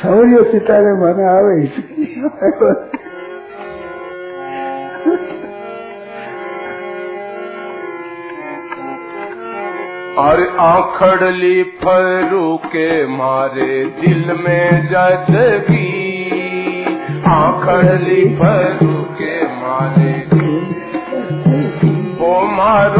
સૌર્ય સિતારે મને આવે હિચકી और आखड़ली फरू के मारे दिल में जजगी आखड़ली फरू के मारे ओ मारो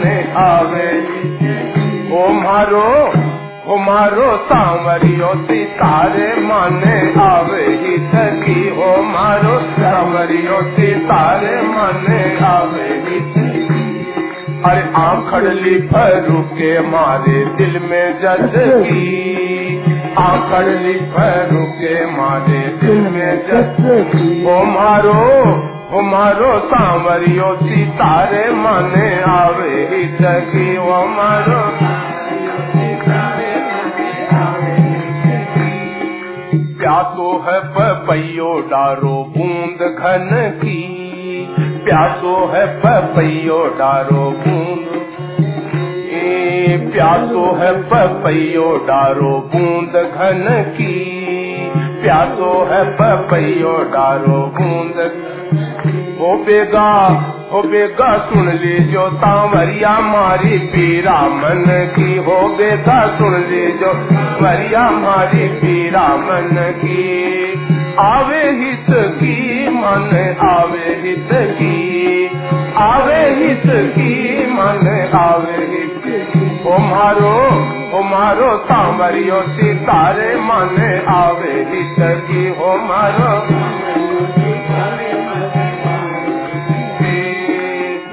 माने आवे ओ मारो सांवरियो सितारे माने आवे ही थकी ओ मारो सांवरियो सितारे माने आवे ही अरे आखड़ली फरू के मारे दिल में जजगी आखड़ली फरू के मारे दिल में जजगी ओ मारो ओ मारो सांवरियो, सितारे माने आवे ही थकी ओ मारो। प्यासो है पपैयो डारो, बूंद घन की। प्यासो है पपैयो डारो, बूंद। प्यासो है पपैयो डारो, बूंद घन की। प्यासो है पपैयो डारो, बूंद। ओ बेगा हो बेगा सुन लीजो सांवरिया मारी पीरा मन की। हो बेगा सुन लीजो वरिया मारी पीरा मन की। आवे हित की मन आवे हित की आवे हित की मन आवे हित ओ मारो ओ मारो, सांवरियो सितारे, मन आवे हित की हो मारो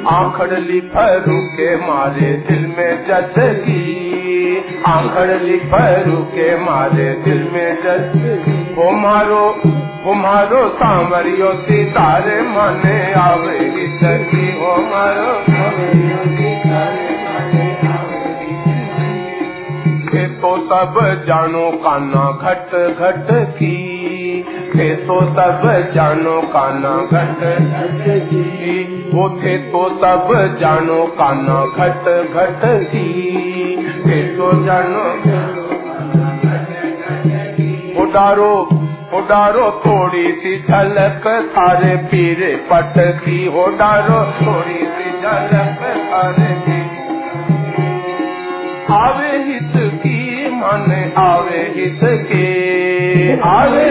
आखड़ली फरू के मारे दिल में जचगी आखड़ली फरू के मारे दिल में जच वो मारो, ओ मारो सांवरियो सितारे मने आवे सखी। ओ मारो तो सब जानो काना घट घट की। थे तो सब जानो काना घट। घट वो तो सब जानो काना घट घट की। थे तो जानो उडारो उडारो थोड़ी सी झलक, सारे पीर पट की। उडारो थोड़ी सी झलक, सारे आवे हित की, मन आवे हित के। आवे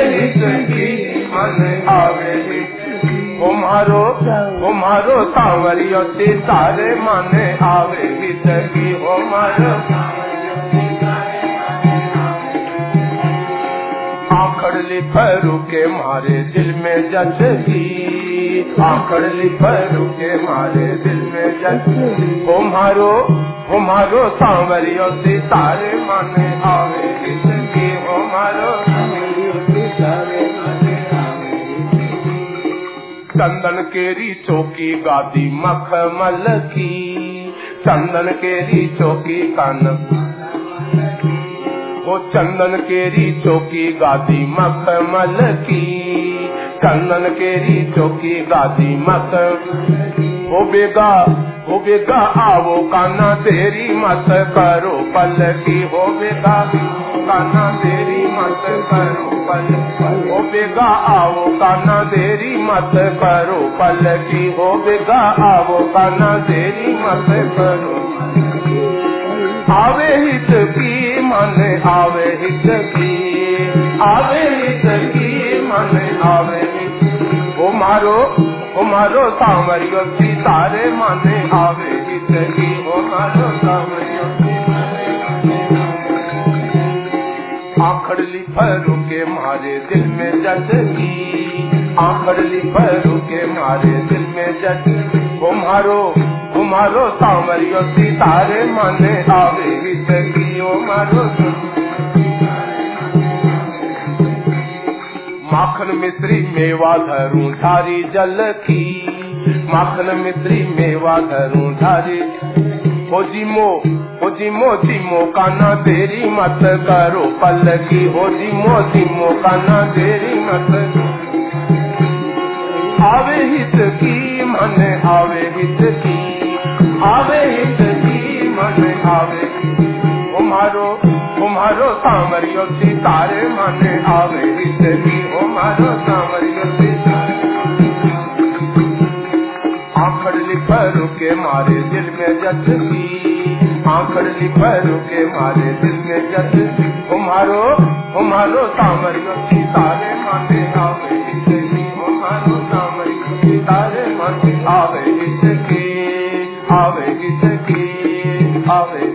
की मन आवे हित ओ मारो ओ मारो सांवरियो मन आवे हित की ओ मारो आखड़ली फरू के मारे दिल में जचगी आखड़ली फरू के मारे दिल में मारो ओ मारो सांवरियो सितारे मन आवे किसकी चंदन केरी चौकी गादी मखमल की। चंदन केरी चौकी कान वो चंदन केरी चौकी गादी मखमल की। चंदन केरी चौकी गादी मख वो बेगा बेगा आवो काना तेरी मत करो, पल की हो बेगा काना तेरी मत करो, पल बेगा आवो काना तेरी मत करो, पल की हो बेगा आवो काना तेरी मत करो। आवे हित की मन, आवे हित की, आवे हित की मन, आवे हित ओ मारो ओ मारो सांवरियो सितारे मन आवे हित की ओ मारो सांवरियो आखड़ली फरू के मारे दिल में जचगी आखड़ली फरू के मारे दिल में जच ओ मारो ओ मारो सांवरियो सितारे मन आवे हित की ओ माखन मिश्री मेवा धरू धारी जल की। माखन मिश्री मेवा धरू धारी। ओ जी मो ओ जी मोजी मौका ना देरी मत करो पल की ओ जी मोजी मौका ना देरी मत आवे हित की मन, आवे हित की। आवे हित की मन, आवे हमारो हमारो सांवरियो सितारे माने आवे हिसनी हमारो सांवरियो सितारे। आखड़ लिपर के मारे दिल में जचती आखड़ लिपर के मारे दिल में जचती हमारो हमारो सांवरियो सितारे माने आवे हिसनी हमारो सांवरियो सितारे माने आवे हिसकी आवे हिसकी आवे